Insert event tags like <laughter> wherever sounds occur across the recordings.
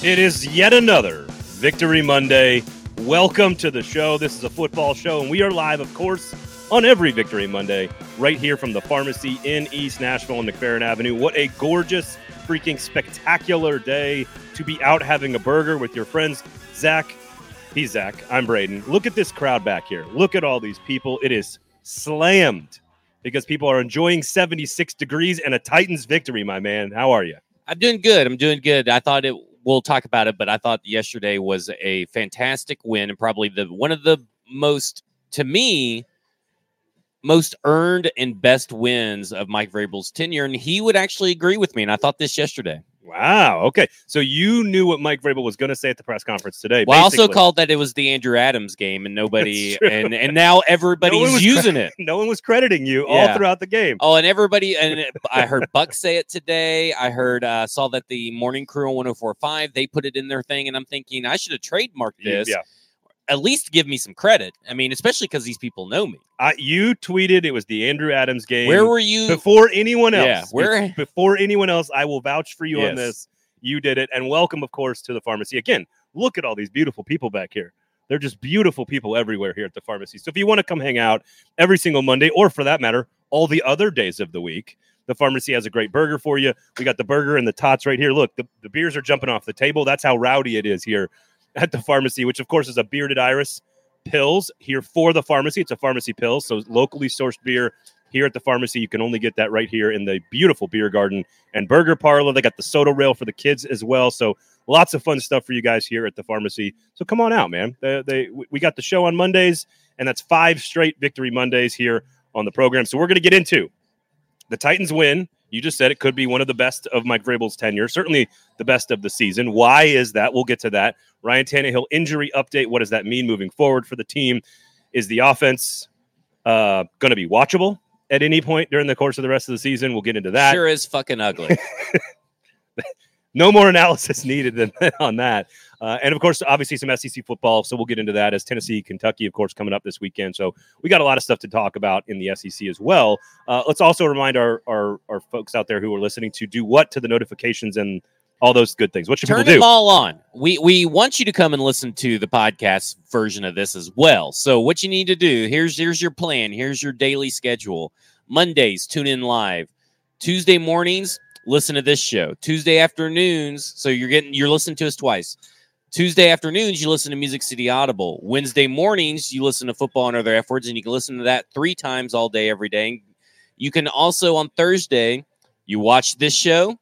It is yet another Victory Monday. Welcome to the show. This is a football show, and we are live, of course, on every Victory Monday, right here from the pharmacy in East Nashville on McFerrin Avenue. What a gorgeous, freaking spectacular day to be out having a burger with your friends. Zach, he's Zach. I'm Braden. Look at this crowd back here. Look at all these people. It is slammed because people are enjoying 76 degrees and a Titans victory, my man. How are you? I'm doing good. I'm doing good. I thought it. We'll talk about it, but I thought yesterday was a fantastic win and probably the one of the most, to me, most earned and best wins of Mike Vrabel's tenure, and he would actually agree with me. And I thought this yesterday. Wow. Okay. So you knew what Mike Vrabel was going to say at the press conference today. Well, I also called that it was the Andrew Adams game, and <laughs> nobody, and and now No everybody's was using it. <laughs> No one was crediting you all throughout the game. Oh, and everybody, and I heard Buck say it today. I heard, uh, saw that the morning crew on 1045, they put it in their thing. And I'm thinking, I should have trademarked this. yeah. At least give me some credit. I mean, especially because these people know me. I, you tweeted it was the Andrew Adams game. Where were you? before anyone else? Yeah, where- <laughs> before anyone else? I will vouch for you on this. You did it, and welcome, of course, to the pharmacy again. Look at all these beautiful people back here. They're just beautiful people everywhere here at the pharmacy. So if you want to come hang out every single Monday, or for that matter, all the other days of the week, the pharmacy has a great burger for you. We got the burger and the tots right here. Look, the, the beers are jumping off the table. That's how rowdy it is here at the pharmacy, which of course is a bearded iris pills here for the pharmacy. It's a pharmacy pill, so locally sourced beer here at the pharmacy. You can only get that right here in the beautiful beer garden and burger parlor. They got the soda rail for the kids as well. So lots of fun stuff for you guys here at the pharmacy. So come on out, man. They, they we got the show on Mondays, and that's five straight victory Mondays here on the program. So we're going to get into the Titans win. You just said it could be one of the best of Mike Vrabel's tenure, certainly the best of the season. Why is that? We'll get to that. Ryan Tannehill injury update. What does that mean moving forward for the team? Is the offense uh, going to be watchable at any point during the course of the rest of the season? We'll get into that. sure is fucking ugly. <laughs> No more analysis needed than <laughs> on that. Uh, and of course, obviously some SEC football. So we'll get into that as Tennessee, Kentucky, of course, coming up this weekend. So we got a lot of stuff to talk about in the SEC as well. Uh, let's also remind our, our our folks out there who are listening to do what to the notifications and all those good things. What should Turn people them all on. We we want you to come and listen to the podcast version of this as well. So what you need to do here's here's your plan. Here's your daily schedule. Mondays, tune in live. Tuesday mornings, listen to this show. Tuesday afternoons, so you're getting you're listening to us twice. Tuesday afternoons, you listen to Music City Audible. Wednesday mornings, you listen to football and other F words, and you can listen to that three times all day, every day. You can also on Thursday, you watch this show,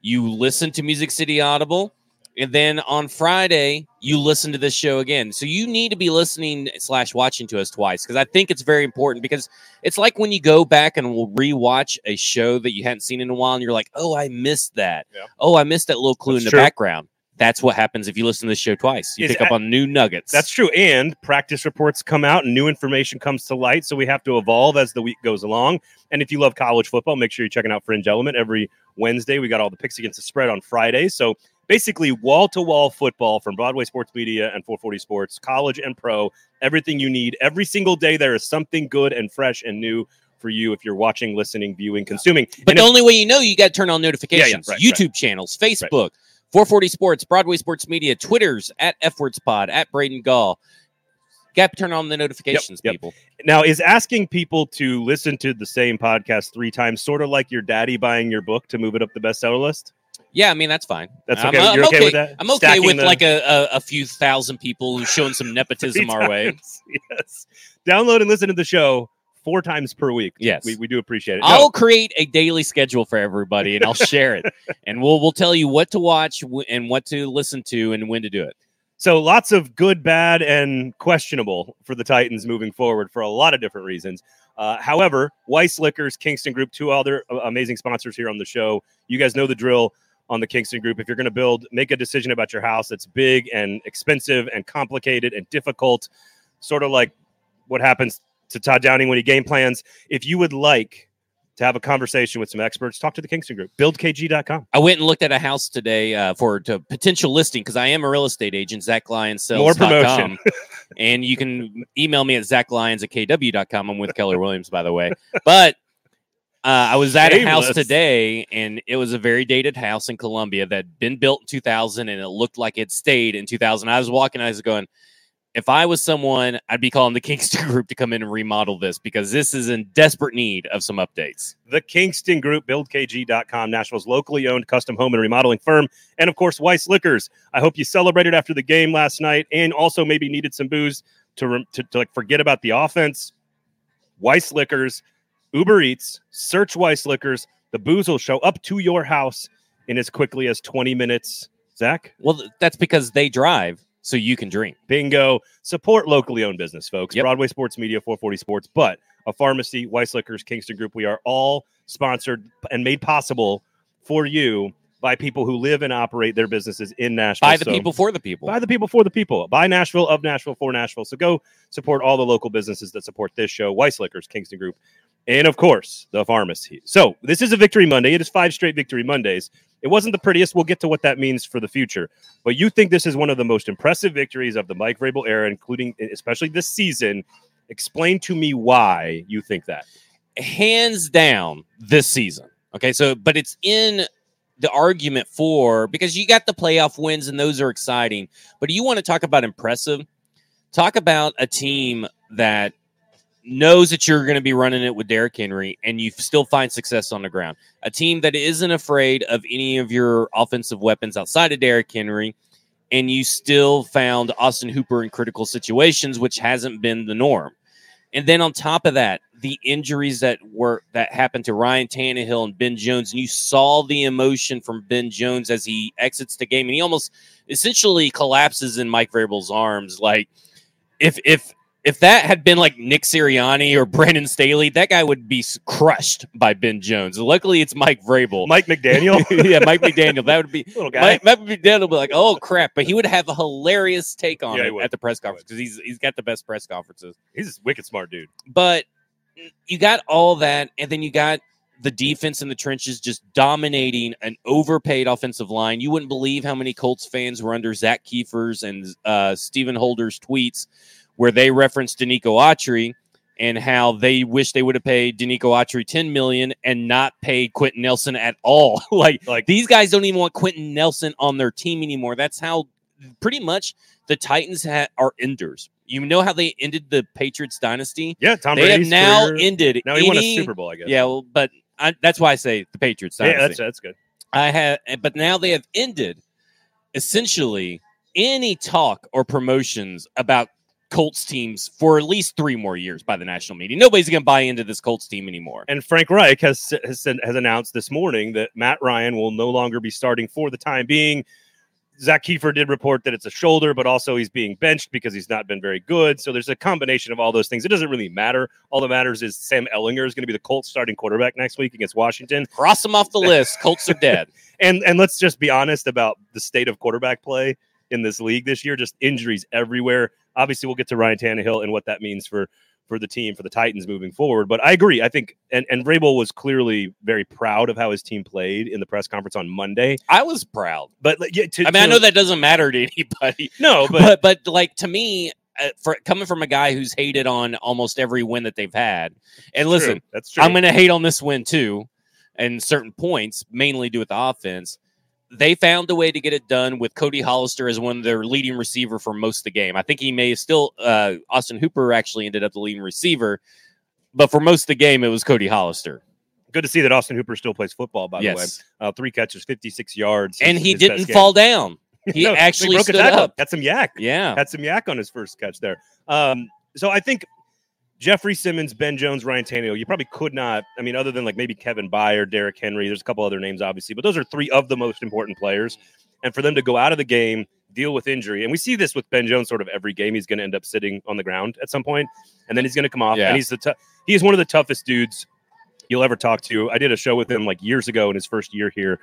you listen to Music City Audible, and then on Friday, you listen to this show again. So you need to be listening slash watching to us twice because I think it's very important because it's like when you go back and will rewatch a show that you hadn't seen in a while and you're like, oh, I missed that. Yeah. Oh, I missed that little clue That's in the true. background. That's what happens if you listen to this show twice. You pick up on new nuggets. That's true. And practice reports come out and new information comes to light. So we have to evolve as the week goes along. And if you love college football, make sure you're checking out Fringe Element every Wednesday. We got all the picks against the spread on Friday. So basically, wall to wall football from Broadway Sports Media and 440 Sports, college and pro, everything you need. Every single day, there is something good and fresh and new for you if you're watching, listening, viewing, consuming. But And the if- only way you know, you got to turn on notifications. right, YouTube channels, Facebook, 440 Sports, Broadway Sports Media, Twitters at F-Words Pod, at Braden Gall. To turn on the notifications, yep. people. Now, is asking people to listen to the same podcast three times sort of like your daddy buying your book to move it up the bestseller list? Yeah, I mean that's fine. That's I'm- okay. I'm, You're okay with that? I'm okay Stacking with the- like a, a, a few thousand people who's showing some <laughs> nepotism our way. Yes. Download and listen to the show four times per week. Yes. We, we do appreciate it. No, I'll create a daily schedule for everybody and I'll share it, <laughs> and we'll we'll tell you what to watch and what to listen to and when to do it. So lots of good, bad, and questionable for the Titans moving forward for a lot of different reasons. Uh, however, Weiss Liquors, Kingston Group, two other amazing sponsors here on the show. You guys know the drill on the Kingston Group. If you're going to build, make a decision about your house that's big and expensive and complicated and difficult, sort of like what happens to Todd Downing when he game plans. If you would like to have a conversation with some experts, talk to the Kingston Group. BuildKG.com. I went and looked at a house today uh, for to potential listing because I am a real estate agent, Zach Lyons sells. More promotion. <laughs> and you can email me at zachlyons at kw.com. I'm with Keller Williams, by the way. But Uh, I was at a house today, and it was a very dated house in Columbia that had been built in 2000, and it looked like it stayed in 2000. I was walking, I was going, if I was someone, I'd be calling the Kingston <laughs> Group to come in and remodel this because this is in desperate need of some updates. The Kingston Group, buildkg.com, Nashville's locally owned custom home and remodeling firm, and of course, Weiss Liquors. I hope you celebrated after the game last night and also maybe needed some booze to, rem- to, to like forget about the offense. Weiss Liquors, Uber Eats, search Weiss Liquors. The booze will show up to your house in as quickly as 20 minutes. Zach? Well, that's because they drive, so you can drink. Bingo. Support locally owned business, folks. Yep. Broadway Sports Media, 440 Sports, but a pharmacy, Weiss Liquors, Kingston Group. We are all sponsored and made possible for you by people who live and operate their businesses in Nashville. By the So- people for the people. By the people for the people. By Nashville, of Nashville, for Nashville. So go support all the local businesses that support this show Weiss Liquors, Kingston Group, and of course, the pharmacy. So this is a Victory Monday. It is five straight Victory Mondays. It wasn't the prettiest. We'll get to what that means for the future. But you think this is one of the most impressive victories of the Mike Vrabel era, including eh, especially this season. Explain to me why you think that. hands down this season. Okay, so but it's in the argument for because you got the playoff wins and those are exciting. But you want to talk about impressive? Talk about a team that knows that you're going to be running it with Derrick Henry and you still find success on the ground. A team that isn't afraid of any of your offensive weapons outside of Derrick Henry and you still found Austin Hooper in critical situations which hasn't been the norm. And then on top of that, the injuries that were that happened to Ryan Tannehill and Ben Jones, and you saw the emotion from Ben Jones as he exits the game, and he almost essentially collapses in Mike Vrabel's arms. Like if if if that had been like Nick Sirianni or <laughs> Brandon Staley, that guy would be crushed by Ben Jones. Luckily, it's Mike Vrabel. Mike McDaniel, <laughs> yeah, Mike McDaniel. That would be <laughs> little guy. Mike, Mike McDaniel would be like, "Oh crap!" But he would have a hilarious take on Yeah, it at the press conference because he's he's got the best press conferences He's a wicked smart dude. but you got all that, and then you got the defense in the trenches just dominating an overpaid offensive line. You wouldn't believe how many Colts fans were under Zak Keefer's and uh, Stephen Holder's tweets where they referenced Denico Autry and how they wish they would have paid Denico Autry 10 million and not paid Quenton Nelson at all. <laughs> like, Like these guys don't even want Quenton Nelson on their team anymore. That's how pretty much the Titans ha- are enders. You know how they ended the Patriots dynasty? yeah, Tom they Brady's have now career- ended. Now he won a Super Bowl, I guess. Yeah, well, but I, that's why I say the Patriots yeah, dynasty. that's that's good. I have, but now they have ended essentially any talk or promotions about Colts teams for at least three more years by the national media. Nobody's going to buy into this Colts team anymore. And Frank Reich has has, has announced this morning that Matt Ryan will no longer be starting for the time being. Zak Keefer did report that it's a shoulder, but also he's being benched because he's not been very good. So there's a combination of all those things. It doesn't really matter. All that matters is Sam Ehlinger is going to be the Colts starting quarterback next week against Washington. Cross them off the <laughs> list. Colts are dead. And and let's just be honest about the state of quarterback play in this league this year. Just injuries everywhere. Obviously, we'll get to Ryan Tannehill and what that means for for the team for the Titans moving forward. But I agree. I think and and Vrabel was clearly very proud of how his team played in the press conference on Monday. I was proud. But yeah, to, I mean, I know that doesn't matter to <laughs> anybody, no, <laughs> but but but like to me, uh, for coming from a guy who's hated on almost every win that they've had, and listen, true. that's true. I'm going to hate on this win too, and certain points, mainly due with the offense. They found a way to get it done with Cody Hollister as one of their leading receiver for most of the game. I think he may have still uh, Austin Hooper actually ended up the leading receiver, but for most of the game it was Cody Hollister. good to see that Austin Hooper still plays football. By the way, uh, three catches, 56 yards, and his- he his didn't fall down. <laughs> He No, actually broke stood up. Had some yak. Yeah, had some yak on his first catch there. Um, so I think Jeffrey Simmons, Ben Jones, Ryan Tannehill, you probably could not. I mean, other than like maybe Kevin Byard, Derrick Henry, there's a couple other names, obviously, but those are three of the most important players. And for them to go out of the game, deal with injury, and we see this with Ben Jones sort of every game. He's going to end up sitting on the ground at some point, and then he's going to come off. Yeah. And he's the tou- he is one of the toughest dudes you'll ever talk to. I did a show with him like years ago in his first year here.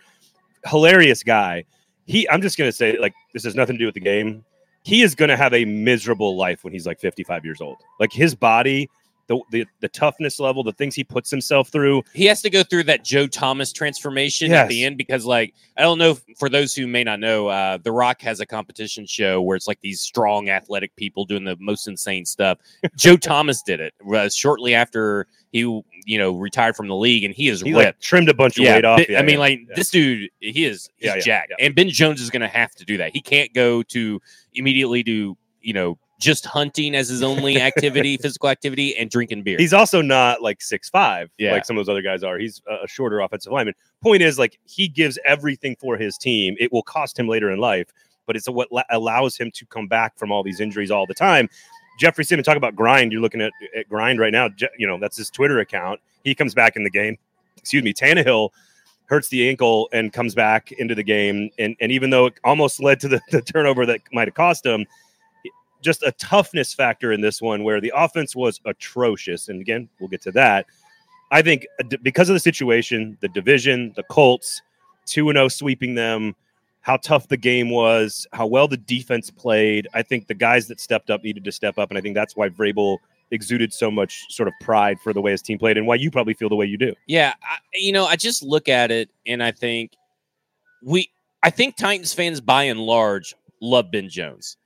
Hilarious guy. He, I'm just going to say, like, this has nothing to do with the game he is going to have a miserable life when he's like 55 years old. Like his body, the, the the toughness level, the things he puts himself through. he has to go through that Joe Thomas transformation at the end because, like, I don't know if- for those who may not know, uh, The Rock has a competition show where it's like these strong, athletic people doing the most insane stuff. Joe <laughs> Thomas did it uh, shortly after he you know retired from the league and he is He like ripped. trimmed a bunch of yeah, weight off. Yeah, I mean, yeah, like this dude, he is he's Yeah, yeah, jacked, and Ben Jones is going to have to do that. He can't go to immediately do you know just hunting as his only <laughs> activity, physical activity, and drinking beer. He's also not like six five, Yeah. like some of those other guys are. He's a a shorter offensive lineman. Point is, like he gives everything for his team. It will cost him later in life, but it's what la- allows him to come back from all these injuries all the time. Jeffrey Simmons, talk about grind. You're looking at, at grind right now. Je- you know that's his Twitter account. He comes back in the game. Excuse me, Tannehill hurts the ankle and comes back into the game, and and even though it almost led to the, <laughs> the turnover that might have cost him, just a toughness factor in this one where the offense was atrocious. And again, we'll get to that. I think uh, because of the situation, the division, the Colts, 2 0 sweeping them, how tough the game was, how well the defense played. I think the guys that stepped up needed to step up. And I think that's why Vrabel exuded so much sort of pride for the way his team played and why you probably feel the way you do. Yeah, I, you know, I just look at it and I think we, I think Titans fans by and large love Ben Jones,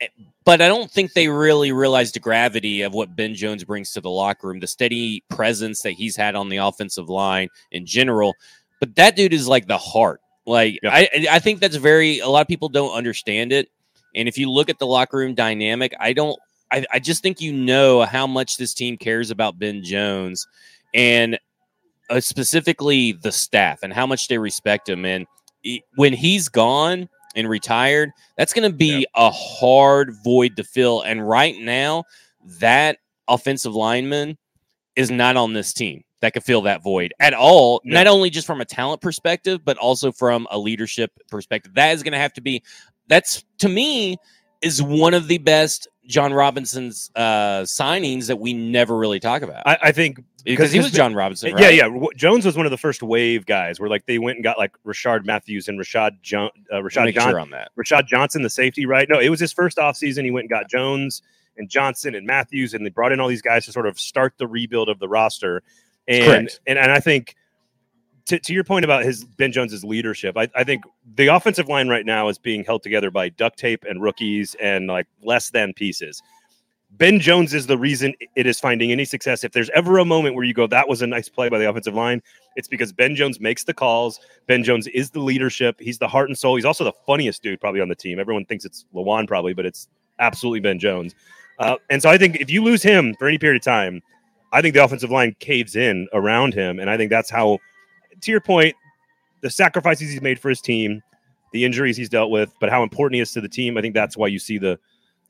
Eh, but I don't think they really realize the gravity of what Ben Jones brings to the locker room, the steady presence that he's had on the offensive line in general. But that dude is like the heart. Like Yeah. I, I think that's very. A lot of people don't understand it, and if you look at the locker room dynamic, I don't. I, I just think you know how much this team cares about Ben Jones, and uh, specifically the staff and how much they respect him. And he- when he's gone and retired, that's going to be a hard void to fill. And right now, that offensive lineman is not on this team that could fill that void at all. No. Not only just from a talent perspective, but also from a leadership perspective. That is going to have to be. That's to me is one of the best Jon Robinson's uh, signings that we never really talk about I, I think because he was John Robinson. Yeah, Right? yeah. W- Jones was one of the first wave guys where like they went and got like Rishard Matthews and Rashad John, uh, Make Rashad John, sure on that. Rashad Johnson, the safety, right? No, it was his first offseason. He went and got Jones and Johnson and Matthews, and they brought in all these guys to sort of start the rebuild of the roster. And and, and I think to, to your point about his Ben Jones's leadership, I, I think the offensive line right now is being held together by duct tape and rookies and like less than pieces. Ben Jones is the reason it is finding any success. If there's ever a moment where you go, that was a nice play by the offensive line, it's because Ben Jones makes the calls. Ben Jones is the leadership. He's the heart and soul. He's also the funniest dude probably on the team. Everyone thinks it's Lewan probably, but it's absolutely Ben Jones. Uh, and so I think if you lose him for any period of time, I think the offensive line caves in around him. And I think that's how, to your point, the sacrifices he's made for his team, the injuries he's dealt with, but how important he is to the team. I think that's why you see the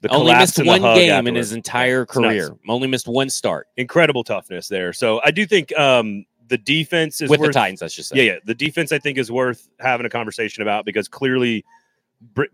the Only missed and the one game in his entire career. Only missed one start Incredible toughness there. So I do think um, the defense is with the worth, Titans. I should say. Yeah, yeah. The defense I think is worth having a conversation about because clearly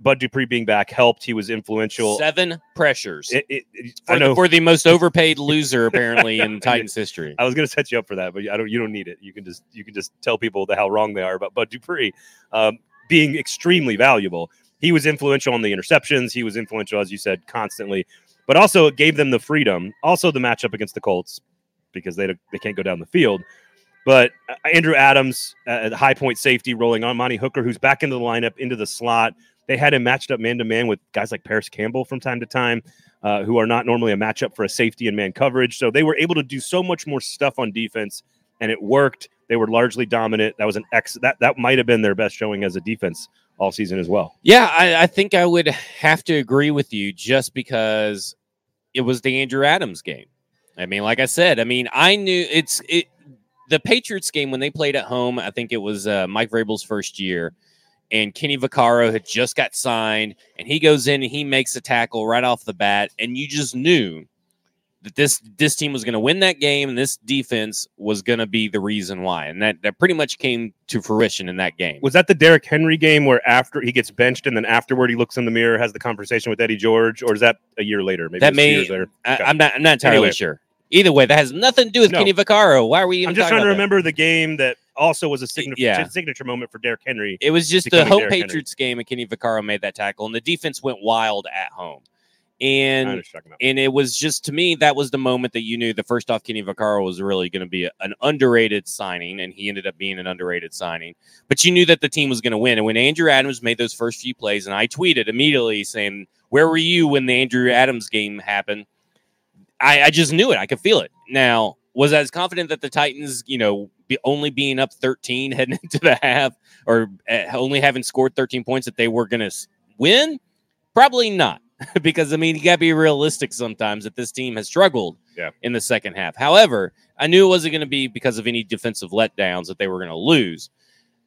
Bud Dupree being back helped. He was influential. Seven pressures It- it- it- for, I the, know. for the most overpaid <laughs> loser apparently in <laughs> Titans history. I was going to set you up for that, but I don't. You don't need it. You can just you can just tell people the how wrong they are about Bud Dupree um, being extremely valuable. He was influential on the interceptions. He was influential, as you said, constantly, but also it gave them the freedom. Also, the matchup against the Colts because they they can't go down the field. But uh, Andrew Adams uh, at high point safety rolling on Amani Hooker, who's back into the lineup, into the slot. They had him matched up man to man with guys like Parris Campbell from time to time, uh, who are not normally a matchup for a safety and man coverage. So they were able to do so much more stuff on defense, and it worked. They were largely dominant. That was an X. That that might have been their best showing as a defense all season as well. Yeah, I, I think I would have to agree with you just because it was the Andrew Adams game. I mean, like I said, I mean, I knew it's it the Patriots game when they played at home. I think it was uh, Mike Vrabel's first year, and Kenny Vaccaro had just got signed, and he goes in and he makes a tackle right off the bat, and you just knew that this this team was going to win that game, and this defense was going to be the reason why, and that that pretty much came to fruition in that game. Was that the Derrick Henry game where after he gets benched and then afterward he looks in the mirror, has the conversation with Eddie George, or is that a year later? Maybe That it was two may- years later. I, Okay. I'm not. I'm not entirely Anyway. sure. Either way, that has nothing to do with No. Kenny Vaccaro. Why are we? Even I'm just trying to about that? remember the game that also was a signature Yeah. signature moment for Derrick Henry. It was just the home Derrick Henry. Patriots game, and Kenny Vaccaro made that tackle, and the defense went wild at home. And know what you're talking about. and it was just to me that was the moment that you knew the first off Kenny Vaccaro was really going to be a- an underrated signing, and he ended up being an underrated signing. But you knew that the team was going to win. And when Andrew Adams made those first few plays, and I tweeted immediately saying, "Where were you when the Andrew Adams game happened?" I, I just knew it. I could feel it. Now, was as confident that the Titans, you know, be only being up 13 <laughs> heading into the half or uh, only having scored 13 points that they were going to win? Probably not. <laughs> because I mean, you got to be realistic sometimes that this team has struggled Yeah. in the second half. However, I knew it wasn't going to be because of any defensive letdowns that they were going to lose.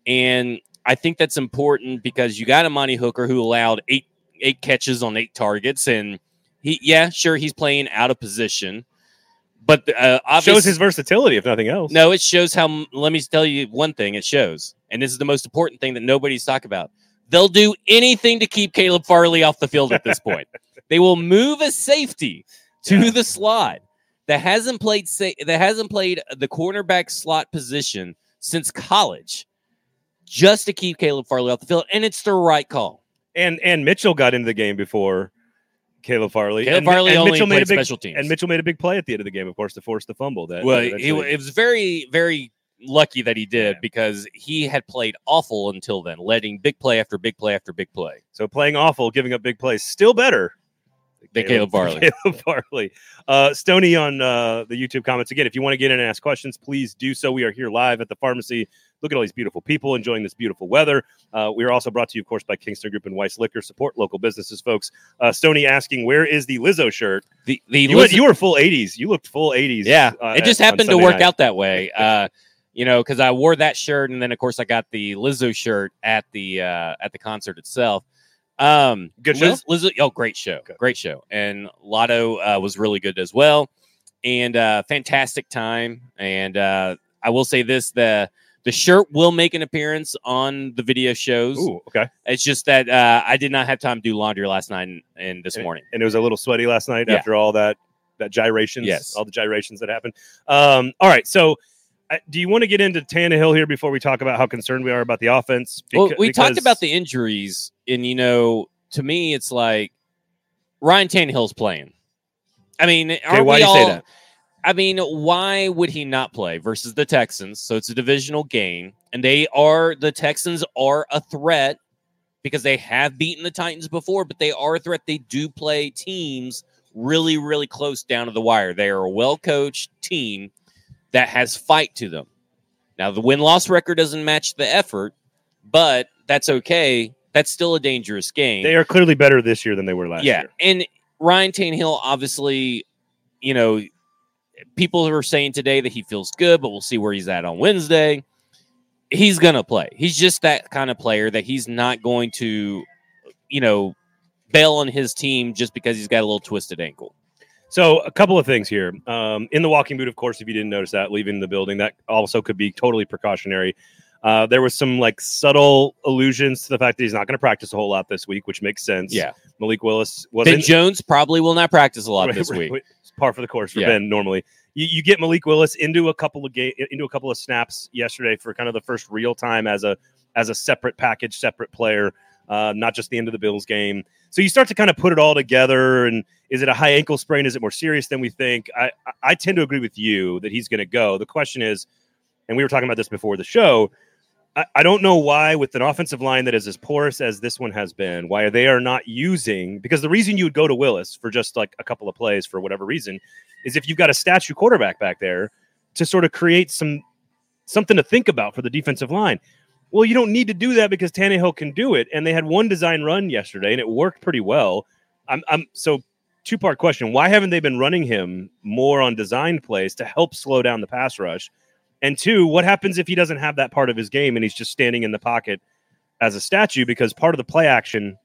And I think that's important because you got Amani Hooker who allowed eight eight catches on eight targets and he yeah, sure he's playing out of position. But uh, obviously, Shows his versatility, if nothing else. no, it shows how. Let me tell you one thing. It shows, and this is the most important thing that nobody's talking about. They'll do anything to keep Caleb Farley off the field at this point. <laughs> they will move a safety to Yeah. the slot that hasn't played sa- that hasn't played the cornerback slot position since college, just to keep Caleb Farley off the field, and it's the right call. and and Mitchell got into the game before Caleb Farley. Caleb and, Farley and Mitchell made a big special teams. and Mitchell made a big play at the end of the game, of course, to force the fumble. That Well, he, it was very, very lucky that he did Yeah. because he had played awful until then, letting big play after big play after big play. so playing awful, giving up big plays, still better. Than Caleb Farley. <laughs> Caleb Farley. Uh, Stony on uh, the YouTube comments again. If you want to get in and ask questions, please do so. We are here live at the pharmacy. Look at all these beautiful people enjoying this beautiful weather. Uh, we are also brought to you, of course, by Kingston Group and Weiss Liquor. Support local businesses, folks. Uh, Stony asking, where is the Lizzo shirt? The the You, went, you were full 80s. You looked full 80s. yeah, uh, it just happened to work night. out that way. Uh, you know, because I wore that shirt, and then of course I got the Lizzo shirt at the uh, at the concert itself. Um, Good show? Liz, Lizzo, oh, great show, great show, and Latto uh, was really good as well, and uh, fantastic time. And uh, I will say this: the the shirt will make an appearance on the video shows. Ooh, okay. It's just that uh, I did not have time to do laundry last night and, and this morning. And it was a little sweaty last night Yeah. after all that that gyrations, Yes. all the gyrations that happened. Um, all right, so uh, do you want to get into Tannehill here before we talk about how concerned we are about the offense? well, Beca- we talked about the injuries, and you know, to me, it's like Ryan Tannehill's playing. I mean, Okay, why do you all, say that? I mean, why would he not play versus the Texans? So it's a divisional game, and they are the Texans are a threat because they have beaten the Titans before, but they are a threat. They do play teams really, really close down to the wire. They are a well coached team that has fight to them. Now, the win loss record doesn't match the effort, but that's okay. That's still a dangerous game. They are clearly better this year than they were last yeah. year. And Ryan Tannehill, obviously, you know, people are saying today that he feels good, but we'll see where he's at on Wednesday. He's going to play. He's just that kind of player that he's not going to, you know, bail on his team just because he's got a little twisted ankle. So a couple of things here. Um, in the walking boot, of course, if you didn't notice that, leaving the building, that also could be totally precautionary. Uh, there was some like subtle allusions to the fact that he's not going to practice a whole lot this week, which makes sense. Yeah. Malik Willis Ben wasn't Jones probably will not practice a lot Right, this right, week. It's par for the course for Yeah. Ben normally. You, you get Malik Willis into a couple of ga- into a couple of snaps yesterday for kind of the first real time as a as a separate package, separate player, uh, not just the end of the Bills game. So you start to kind of put it all together. And is it a high ankle sprain? Is it more serious than we think? I- I tend to agree with you that he's going to go. The question is, and we were talking about this before the show. I, don't know why, with an offensive line that is as porous as this one has been, why they are not using. Because the reason you would go to Willis for just like a couple of plays for whatever reason is if you've got a statue quarterback back there to sort of create some something to think about for the defensive line. Well, you don't need to do that because Tannehill can do it, and they had one design run yesterday, and it worked pretty well. I'm, I'm so two part question: Why haven't they been running him more on design plays to help slow down the pass rush? And two, what happens if he doesn't have that part of his game and he's just standing in the pocket as a statue? Because part of the play action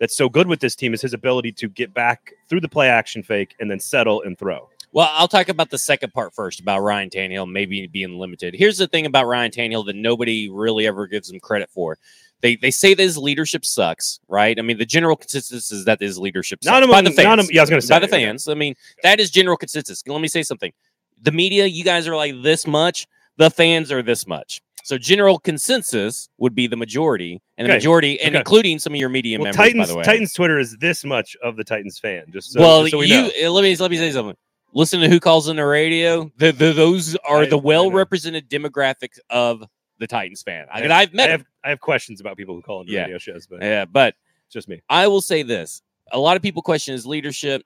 that's so good with this team is his ability to get back through the play action fake and then settle and throw. Well, I'll talk about the second part first about Ryan Tannehill maybe being limited. Here's the thing about Ryan Tannehill that nobody really ever gives him credit for. They they say that his leadership sucks, right? I mean, the general consensus is that his leadership sucks Not among, by the fans. Not yeah, I was going to say by the okay. fans. I mean, that is general consensus. Let me say something. The media, you guys are like this much. The fans are this much. So general consensus would be the majority, and the Okay. majority, and Okay. including some of your media Well, members, Titans, by the way. Titans Twitter is this much of the Titans fan. Just so, well, just so we you know. let me let me say something. Listen to who calls on the radio. The, the, those are I- the well represented demographics of the Titans fan. I, I- I've met I have I have questions about people who call into Yeah. radio shows, but Yeah, but it's just me. I will say this: a lot of people question his leadership.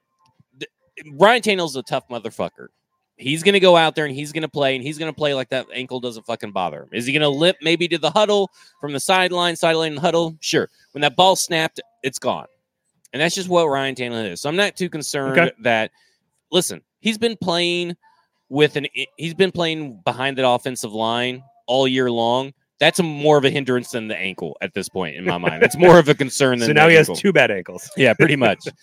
Ryan Tannehill's a tough motherfucker. He's going to go out there and he's going to play and he's going to play like that ankle doesn't fucking bother him. Is he going to limp maybe to the huddle from the sideline, sideline huddle? Sure. When that ball snapped, it's gone. And that's just what Ryan Tannehill is. So I'm not too concerned Okay. that listen, he's been playing with an he's been playing behind that offensive line all year long. That's a more of a hindrance than the ankle at this point in my mind. It's more of a concern <laughs> than So now he has two bad ankles. Yeah, pretty much. <laughs>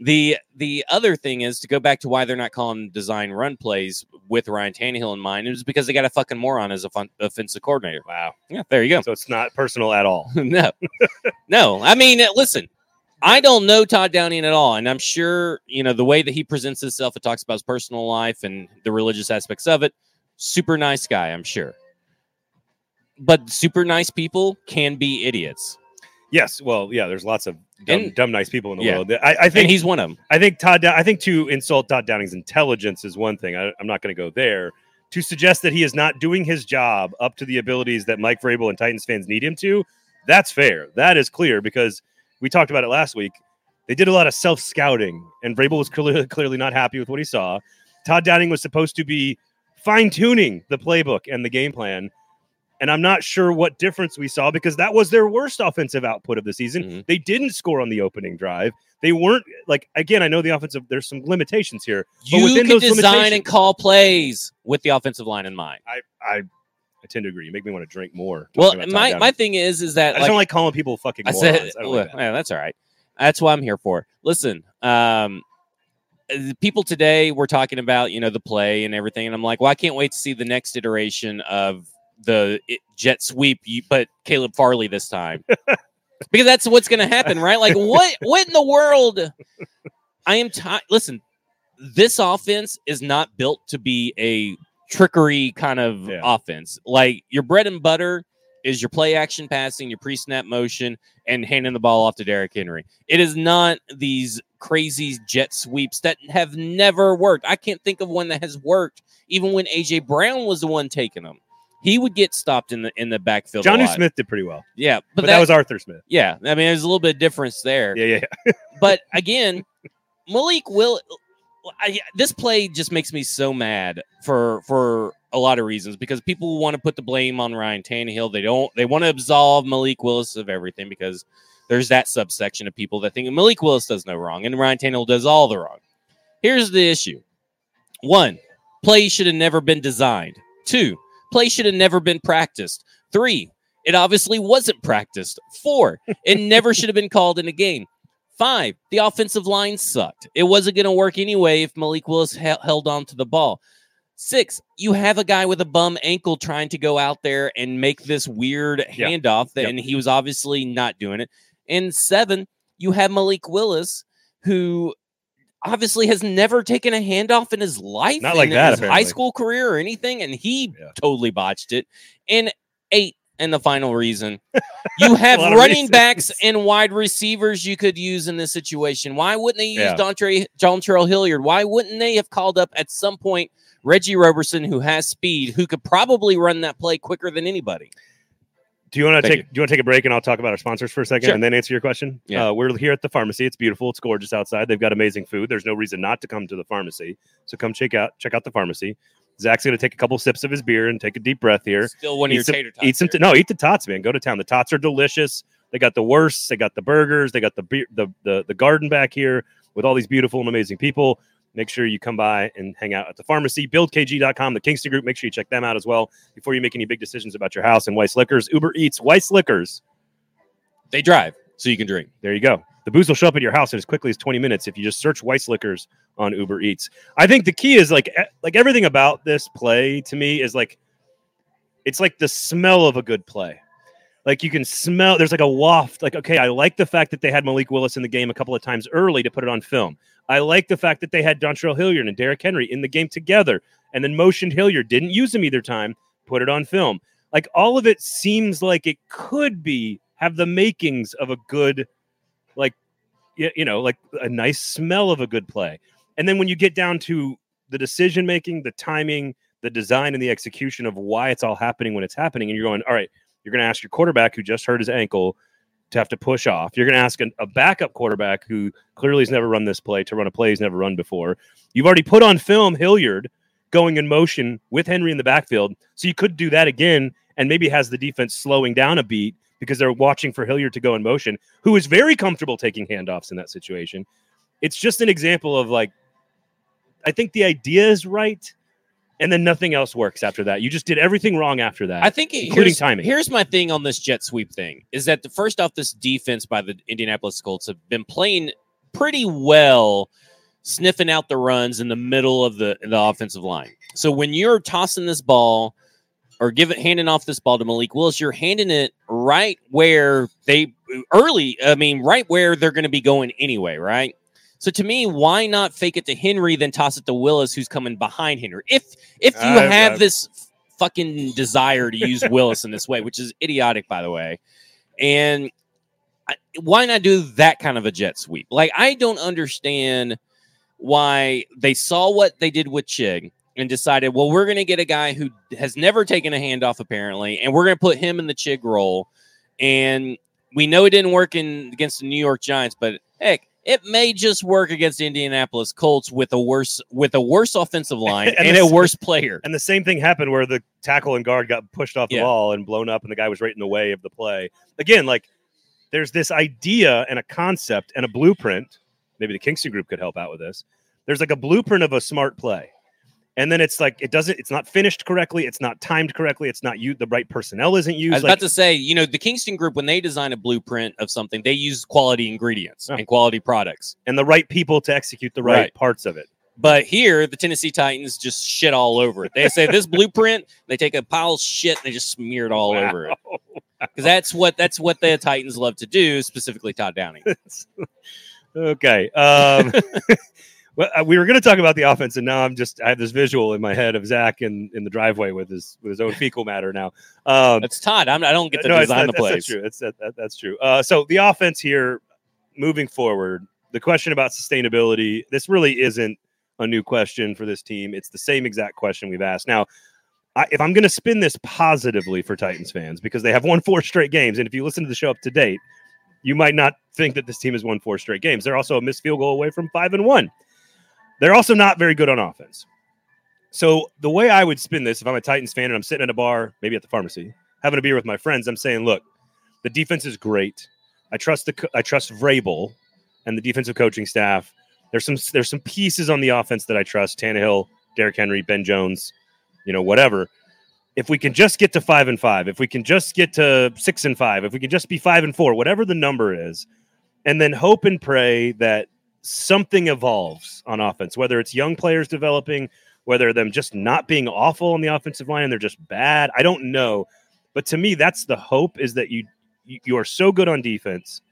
the the other thing is to go back to why they're not calling design run plays with Ryan Tannehill in mind is because they got a fucking moron as a fun, offensive coordinator. Wow. Yeah, there you go. So it's not personal at all. <laughs> no, no. I mean, uh, listen, I don't know Todd Downing at all, and I'm sure you know the way that he presents himself. It talks about his personal life and the religious aspects of it. Super nice guy, I'm sure. But super nice people can be idiots, Yes. Well, yeah. There's lots of dumb, And- dumb nice people in the yeah. world. I, I and think he's one of them. I think Todd. I think to insult Todd Downing's intelligence is one thing. I, I'm not going to go there. To suggest that he is not doing his job up to the abilities that Mike Vrabel and Titans fans need him to, that's fair. That is clear because we talked about it last week. They did a lot of self scouting, and Vrabel was clearly, <laughs> clearly not happy with what he saw. Todd Downing was supposed to be fine tuning the playbook and the game plan. And I'm not sure what difference we saw because that was their worst offensive output of the season. Mhm. They didn't score on the opening drive. They weren't like again. I know the offensive. There's some limitations here. But You within can those design and call plays with the offensive line in mind. I I, I tend to agree. You make me want to drink more. Well, talking about Todd my, Downing. my thing is, is that I like, don't like calling people fucking I morons. said, I well, like yeah, that's all right. That's what I'm here for. Listen, um, uh, people today were talking about you know the play and everything, and I'm like, well, I can't wait to see the next iteration of the jet sweep, you, but Caleb Farley this time, <laughs> because that's what's going to happen, right? Like, what, what in the world? I am tired. Listen, this offense is not built to be a trickery kind of Yeah. offense. Like your bread and butter is your play action passing, your pre snap motion, and handing the ball off to Derrick Henry. It is not these crazy jet sweeps that have never worked. I can't think of one that has worked, even when AJ Brown was the one taking them. He would get stopped in the in the backfield. Jonnu. Smith did pretty well, yeah, but, but, that, was Arthur Smith. yeah. I mean, there's a little bit of difference there. Yeah, yeah. yeah. <laughs> But again, Malik will. I, this play just makes me so mad for for a lot of reasons because people want to put the blame on Ryan Tannehill. They don't. They want to absolve Malik Willis of everything because there's that subsection of people that think Malik Willis does no wrong and Ryan Tannehill does all the wrong. Here's the issue: one, play should have never been designed. Two, play should have never been practiced. Three, it obviously wasn't practiced. Four, it <laughs> never should have been called in a game. Five, the offensive line sucked. It wasn't going to work anyway if Malik Willis he- held on to the ball. Six, you have a guy with a bum ankle trying to go out there and make this weird Yeah. handoff, Yep. and he was obviously not doing it. And seven, you have Malik Willis, who obviously has never taken a handoff in his life, Not like in that, his high school career or anything, and he Yeah. totally botched it. And eight, and the final reason, <laughs> you have running backs and wide receivers you could use in this situation. Why wouldn't they use Yeah. Dontre, John Terrell Hilliard? Why wouldn't they have called up at some point Reggie Roberson, who has speed, who could probably run that play quicker than anybody? Do you want to take? Do you want to take a break and I'll talk about our sponsors for a second Sure. and then answer your question? Yeah. Uh, we're here at the pharmacy. It's beautiful. It's gorgeous outside. They've got amazing food. There's no reason not to come to the pharmacy. So come check out check out the pharmacy. Zach's gonna take a couple sips of his beer and take a deep breath here. Still one of Eat your some- tater tots. Eat some. there. no, eat the tots, man. Go to town. The tots are delicious. They got the worst. They got the burgers. They got the beer, the the the garden back here with all these beautiful and amazing people. Make sure you come by and hang out at the pharmacy. BuildKG.com, the Kingston Group. Make sure you check them out as well before you make any big decisions about your house. And Weiss Liquors, Uber Eats, Weiss Liquors. They drive, so you can drink. There you go. The booze will show up at your house in as quickly as 20 minutes if you just search Weiss Liquors on Uber Eats. I think the key is like like everything about this play to me is like it's like the smell of a good play. Like you can smell there's like a waft. Like, okay, I like the fact that they had Malik Willis in the game a couple of times early to put it on film. I like the fact that they had Dontrell Hilliard and Derrick Henry in the game together and then motioned Hilliard, didn't use him either time, put it on film. Like all of it seems like it could be have the makings of a good like you know like a nice smell of a good play and then when you get down to the decision making the timing the design and the execution of why it's all happening when it's happening and you're going all right you're going to ask your quarterback who just hurt his ankle to have to push off you're going to ask an, a backup quarterback who clearly has never run this play to run a play he's never run before you've already put on film hilliard going in motion with Henry in the backfield. So you could do that again and maybe has the defense slowing down a beat because they're watching for Hilliard to go in motion, who is very comfortable taking handoffs in that situation. It's just an example of like, I think the idea is right, and then nothing else works after that. You just did everything wrong after that. I think it- including here's, timing. Here's my thing on this jet sweep thing is that the first off, this defense by the Indianapolis Colts have been playing pretty well, sniffing out the runs in the middle of the the offensive line. So when you're tossing this ball or giving handing off this ball to Malik Willis, you're handing it right where they early. I mean, right where they're going to be going anyway, right? So to me, why not fake it to Henry, then toss it to Willis, who's coming behind Henry? If if you I- have I- this fucking desire to use Willis in this way, which is idiotic, by the way, and I, why not do that kind of a jet sweep? Like I don't understand why they saw what they did with Chig and decided, well, we're going to get a guy who has never taken a handoff apparently, and we're going to put him in the Chig role. And we know it didn't work in against the New York Giants, but heck, it may just work against the Indianapolis Colts with a worse with a worse offensive <laughs> line And and, the a worse player. And the same thing happened where the tackle and guard got pushed off the Yeah. ball and blown up, and the guy was right in the way of the play. Again, like there's this idea and a concept and a blueprint. Maybe the Kingston group could help out with this. There's like a blueprint of a smart play. And then it's like it doesn't, it's not finished correctly, it's not timed correctly, it's not you the right personnel isn't used. I was like, about to say, you know, the Kingston Group when they design a blueprint of something, they use quality ingredients Yeah. and quality products. and the right people to execute the right, Right. parts of it. But here, the Tennessee Titans just shit all over it. They say this <laughs> blueprint, they take a pile of shit and they just smear it all over it. Because that's what that's what the Titans love to do, specifically Todd Downing. <laughs> okay. Um, <laughs> well, uh, we were going to talk about the offense, and now I'm just I have this visual in my head of Zach in, in the driveway with his with his own <laughs> fecal matter now. Um, That's Todd. I'm, I don't get to no, design not- the that's, plays. that's true. It's, that, that- that's true. Uh, so the offense here, moving forward, the question about sustainability. This really isn't a new question for this team. It's the same exact question we've asked. Now, I, if I'm going to spin this positively for Titans fans, because they have won four straight games, and if you listen to the show up to date, you might not think that this team has won four straight games. They're also a missed field goal away from five and one. They're also not very good on offense. So the way I would spin this, if I'm a Titans fan and I'm sitting at a bar, maybe at the pharmacy, having a beer with my friends, I'm saying, look, the defense is great. I trust the I trust Vrabel and the defensive coaching staff. There's some there's some pieces on the offense that I trust: Tannehill, Derrick Henry, Ben Jones, you know, whatever. If we can just get to five and five, if we can just get to six and five, if we can just be five and four, whatever the number is, and then hope and pray that something evolves on offense, whether it's young players developing, whether them just not being awful on the offensive line and they're just bad. I don't know. But to me, that's the hope is that you you are so good on defense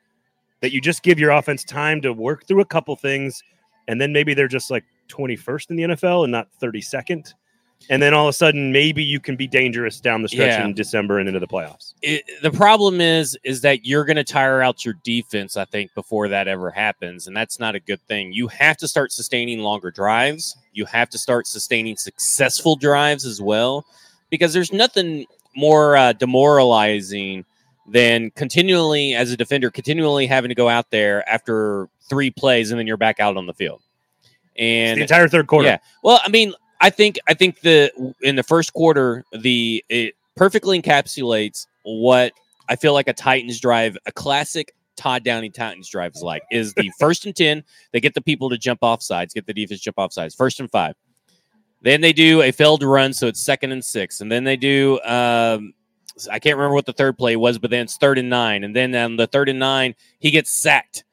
that you just give your offense time to work through a couple things, and then maybe they're just like 21st in the NFL and not 32nd. And then all of a sudden, maybe you can be dangerous down the stretch Yeah. in December and into the playoffs. it, the problem is is that you're going to tire out your defense i think before that ever happens and that's not a good thing you have to start sustaining longer drives you have to start sustaining successful drives as well because there's nothing more uh, demoralizing than continually as a defender continually having to go out there after three plays and then you're back out on the field It's and the entire third quarter. yeah. Well, I mean, I think I think the in the first quarter, the it perfectly encapsulates what I feel like a Titans drive, a classic Todd Downing Titans drive is like. Is the <laughs> first and ten, they get the people to jump off sides, get the defense jump off sides. First and five. Then they do a failed run, so it's second and six, and then they do. Um, I can't remember what the third play was, but then it's third and nine, and then on the third and nine, he gets sacked,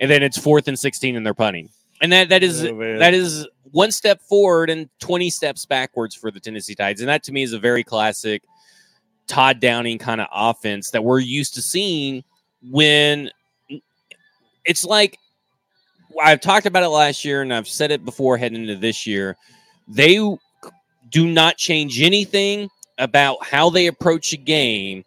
and then it's fourth and sixteen, and they're punting, and that that is Oh, that is one step forward and 20 steps backwards for the Tennessee Titans. And that to me is a very classic Todd Downing kind of offense that we're used to seeing when it's like I've talked about it last year and I've said it before heading into this year. They do not change anything about how they approach a game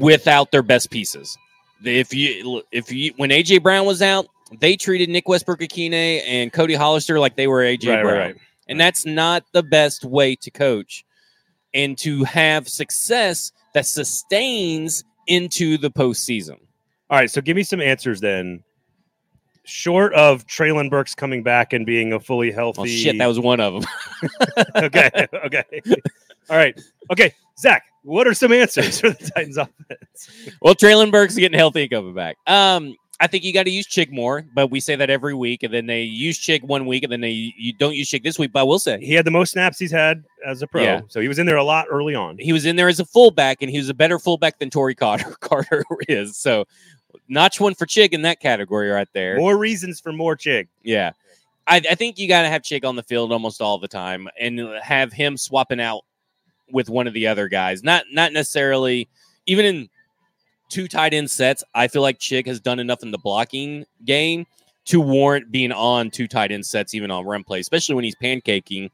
without their best pieces. If you if you when AJ Brown was out, they treated Nick Westbrook-Ikhine and Cody Hollister like they were AJ Right, right, Brown. right. And that's not the best way to coach and to have success that sustains into the postseason. All right, so give me some answers then. short of Treylon Burks coming back and being a fully healthy. Oh shit, that was one of them. <laughs> <laughs> okay. Okay. All right. Okay. Zach, what are some answers for the Titans <laughs> offense? well, Treylon Burks getting healthy and coming back. Um, I think you got to use Chig more, but we say that every week, and then they use Chig one week, and then they you don't use Chig this week. But I will say He had the most snaps he's had as a pro. Yeah. So he was in there a lot early on. he was in there as a fullback, and he was a better fullback than Tory Carter <laughs> Carter is. So, notch one for Chig in that category right there. More reasons for more Chig. Yeah. I, I think you got to have Chig on the field almost all the time and have him swapping out with one of the other guys. Not not necessarily even in two tight end sets. I feel like Chig has done enough in the blocking game to warrant being on two tight end sets, even on run play, especially when he's pancaking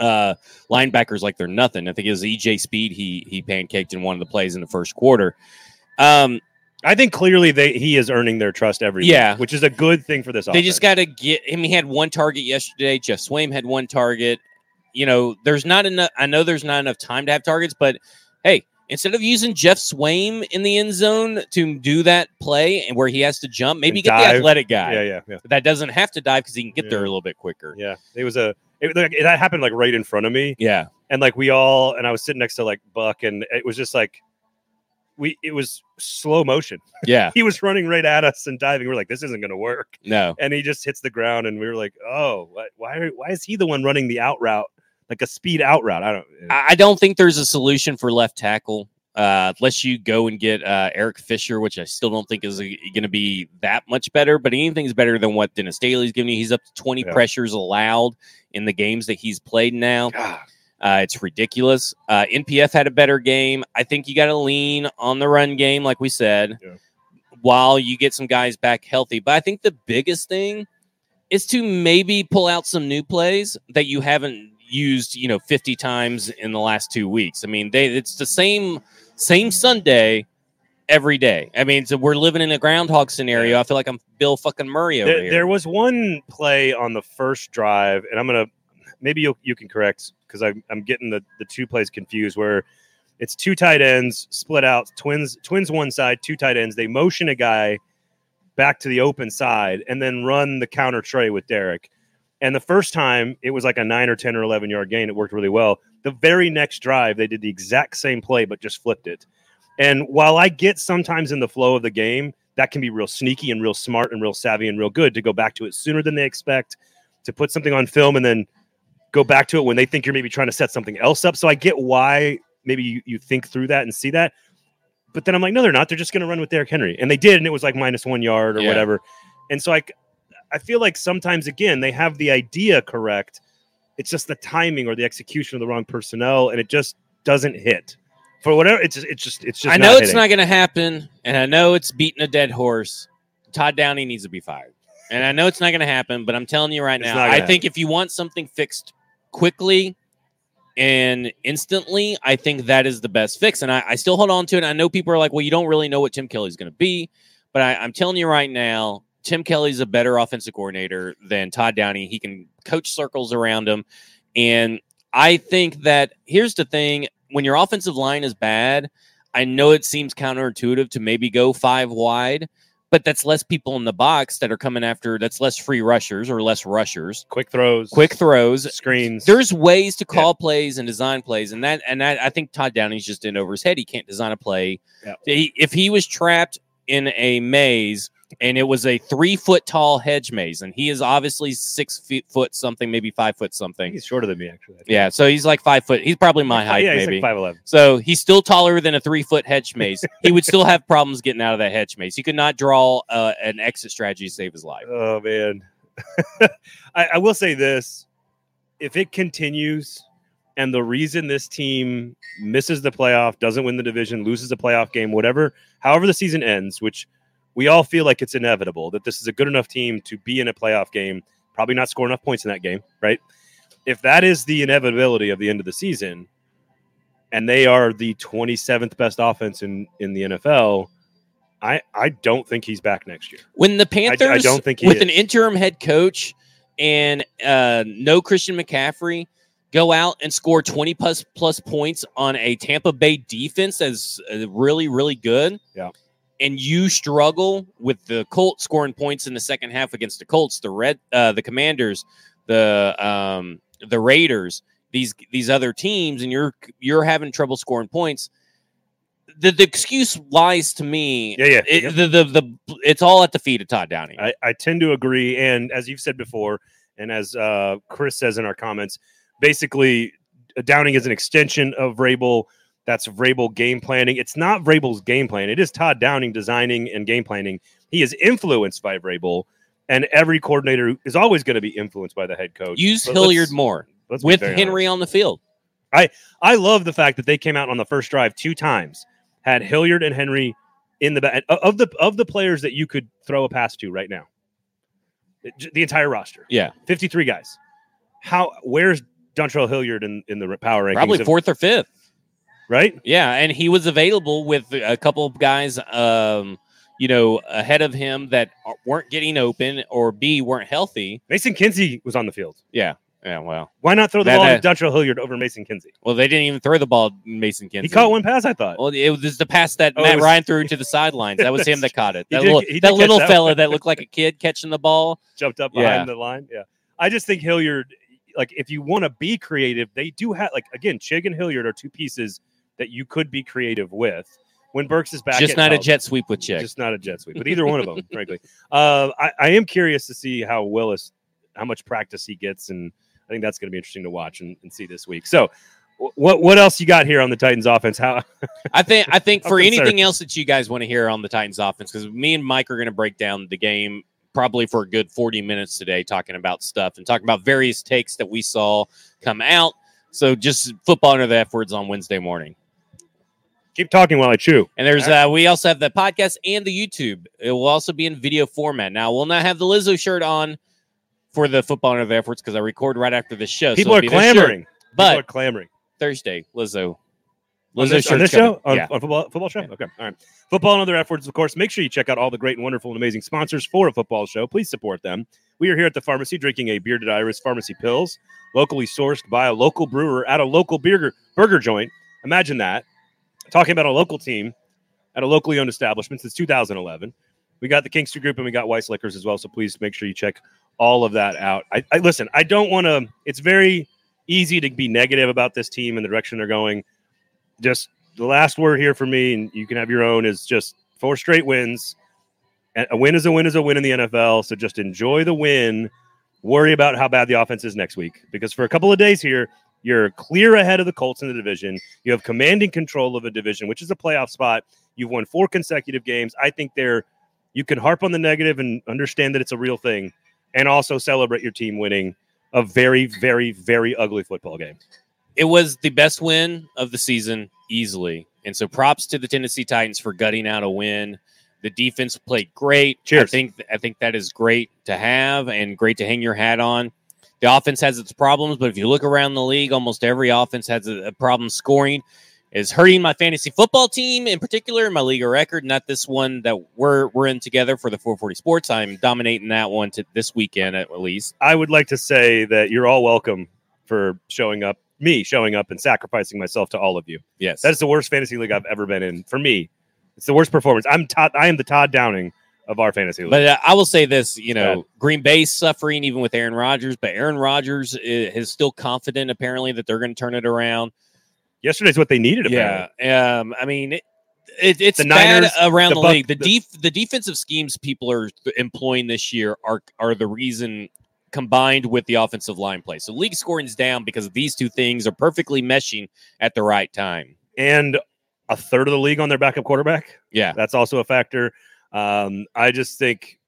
uh linebackers like they're nothing. I think it was EJ Speed he he pancaked in one of the plays in the first quarter. Um I think clearly they he is earning their trust every Yeah. week, which is a good thing for this They offense. just got to get him. He had one target yesterday. Geoff Swaim had one target. You know, there's not enough. I know there's not enough time to have targets, but instead of using Geoff Swaim in the end zone to do that play and where he has to jump, maybe get dive. the athletic guy Yeah, yeah, yeah. that doesn't have to dive because he can get there a little bit quicker. Yeah. It was a it, like, that happened like right in front of me. Yeah, and like we all and I was sitting next to like Buck and it was just like we it was slow motion. yeah, <laughs> He was running right at us and diving. We are like, this isn't gonna work. no, And he just hits the ground and we were like, oh, what, why why is he the one running the out route? Like a speed out route. I don't I don't think there's a solution for left tackle. Uh, unless you go and get uh, Eric Fisher, which I still don't think is going to be that much better, but anything's better than what Dennis Daly's giving you. He's up to 20 Yeah. pressures allowed in the games that he's played now. Uh, it's ridiculous. Uh, NPF had a better game. I think you got to lean on the run game, like we said, Yeah. while you get some guys back healthy. But I think the biggest thing is to maybe pull out some new plays that you haven't used, you know, 50 times in the last two weeks. I mean, they it's the same same Sunday every day. I mean, so we're living in a groundhog scenario. I feel like I'm Bill fucking Murray over there, here. there was one play on the first drive, and I'm gonna maybe you you can correct because I'm I'm getting the the two plays confused where it's two tight ends split out, twins twins one side, two tight ends. They motion a guy back to the open side and then run the counter tray with Derrick. And the first time it was like a nine or 10 or 11 yard gain. It worked really well. The very next drive, they did the exact same play, but just flipped it. And while I get sometimes in the flow of the game, that can be real sneaky and real smart and real savvy and real good to go back to it sooner than they expect, to put something on film and then go back to it when they think you're maybe trying to set something else up. So I get why maybe you, you think through that and see that. But then I'm like, no, they're not. They're just going to run with Derrick Henry. And they did. And it was like minus one yard or Yeah. whatever. And so I, I feel like sometimes, again, they have the idea correct. It's just the timing or the execution of the wrong personnel. And it just doesn't hit. For whatever, it's just, it's just, it's just. I know it's hitting. not going to happen, and I know it's beating a dead horse. Todd Downing needs to be fired, and I know it's not going to happen. But I'm telling you right now, I gonna think if you want something fixed quickly and instantly, I think that is the best fix. And I, I still hold on to it. I know people are like, "Well, you don't really know what Tim Kelly's going to be," but I, I'm telling you right now, Tim Kelly's a better offensive coordinator than Todd Downing. He can coach circles around him, and I think that here's the thing: when your offensive line is bad. I know it seems counterintuitive to maybe go five wide, but that's less people in the box that are coming after. That's less free rushers or less rushers. quick throws, Quick throws. screens. There's ways to Yeah. call plays and design plays, and that and that I think Todd Downing's just in over his head. He can't design a play. Yeah. He- if he was trapped in a maze and it was a three foot tall hedge maze, and he is obviously six feet foot something, maybe five foot something. he's shorter than me, actually. Yeah, so he's like five foot. He's probably my <laughs> height, yeah, he's maybe. like five eleven. So he's still taller than a three foot hedge <laughs> maze. he would still have problems getting out of that hedge maze. He could not draw uh, an exit strategy to save his life. Oh man, <laughs> I, I will say this: if it continues, and the reason this team misses the playoff, doesn't win the division, loses a playoff game, whatever, however the season ends, which we all feel like it's inevitable that this is a good enough team to be in a playoff game, probably not score enough points in that game, right? If that is the inevitability of the end of the season, and they are the 27th best offense in in the NFL. I, I don't think he's back next year. When the Panthers, don't think with an interim head coach and uh, no Christian McCaffrey, go out and score 20 plus plus points on a Tampa Bay defense that's uh, really, really good. Yeah. And you struggle with the Colts scoring points in the second half against the Colts, the Red, uh, the Commanders, the um, the Raiders, these these other teams, and you're you're having trouble scoring points. The, the excuse lies to me. Yeah, yeah. It, yeah. The, the the it's all at the feet of Todd Downing. I, I tend to agree. And as you've said before, and as uh, Chris says in our comments, basically Downing is an extension of Vrabel. That's Vrabel game planning. It's not Vrabel's game plan. It is Todd Downing designing and game planning. He is influenced by Vrabel, and every coordinator is always going to be influenced by the head coach. Use But Hilliard let's- more let's with Henry honest. on the field. I I love the fact that they came out on the first drive two times, had Hilliard and Henry in the back uh, of the of the players that you could throw a pass to right now. The entire roster, Yeah, fifty three guys. How where's Dontrell Hilliard in, in the power rankings? probably of- fourth or fifth. Right? Yeah, and he was available with a couple of guys, um, you know, ahead of him that weren't getting open or B weren't healthy. Mason Kinsey was on the field. Yeah, yeah. Well, Why not throw the That- ball that- to Dontrell Hilliard over Mason Kinsey? well, they didn't even throw the ball. Mason Kinsey. He caught one pass, I thought. Well, it was the pass that Oh, Matt was- Ryan threw to the sidelines. That was him that caught it. <laughs> That did- little, that little that fella that looked like a kid catching the ball. Jumped up Yeah. behind the line. Yeah. I just think Hilliard, like, if you want to be creative, they do have, like, again, Chig and Hilliard are two pieces that you could be creative with. When Burks is back, Just not a jet sweep with Chig. Just not a jet sweep, but either one of them, <laughs> frankly. Uh, I, I am curious to see how Willis, how much practice he gets, and I think that's going to be interesting to watch and, and see this week. So, what what else you got here on the Titans offense? How I think I think <laughs> for concerned. anything else that you guys want to hear on the Titans offense, because me and Mike are going to break down the game probably for a good 40 minutes today, talking about stuff and talking about various takes that we saw come out. So just football under the F words on Wednesday morning. Keep talking while I chew? And there's uh we also have the podcast and the YouTube. It will also be in video format. Now we'll not have the Lizzo shirt on for the football under the F words because I record right after the show. People it'll are be this shirt. clamoring. People But are clamoring. Thursday, Lizzo. on Lizzo this, on this show on, yeah. on football football show Yeah. okay all right football and other F words of course make sure you check out all the great and wonderful and amazing sponsors for a football show please support them we are here at the pharmacy drinking a bearded iris pharmacy pills locally sourced by a local brewer at a local burger burger joint imagine that talking about a local team at a locally owned establishment since 2011 we got the kingston group and we got weiss liquors as well so please make sure you check all of that out i, I listen i don't want to it's very easy to be negative about this team and the direction they're going just the last word here for me, and you can have your own, is just four straight wins. A win is a win is a win in the NFL. So just enjoy the win. Worry about how bad the offense is next week. Because for a couple of days here, you're clear ahead of the Colts in the division. You have commanding control of a division, which is a playoff spot. You've won four consecutive games. I think they're you can harp on the negative and understand that it's a real thing, and also celebrate your team winning a very, very, very ugly football game. it was the best win of the season easily. And so props to the Tennessee Titans for gutting out a win. The defense played great. I Cheers. think I think that is great to have and great to hang your hat on. The offense has its problems, but if you look around the league, almost every offense has a, a problem scoring. Is hurting my fantasy football team in particular, my league record, not this one that we're we're in together for the 440 Sports. I'm dominating that one to this weekend at least. I would like to say that you're all welcome for showing up, me showing up and sacrificing myself to all of you. Yes, That is the worst fantasy league I've ever been in. For me, it's the worst performance. I'm Todd, I am the Todd Downing of our fantasy league. But uh, I will say this, you know, Bad. Green Bay's suffering even with Aaron Rodgers, but Aaron Rodgers i- is still confident apparently that they're going to turn it around. Yesterday's what they needed. Apparently. Yeah, um, I mean, it, it, it's The bad around the the, Buc- league. The, the- def- the defensive schemes people are employing this year are are the reason combined with the offensive line play. So league scoring is down because these two things are perfectly meshing at the right time. and a third of the league on their backup quarterback. Yeah, That's also a factor. Um, I just think,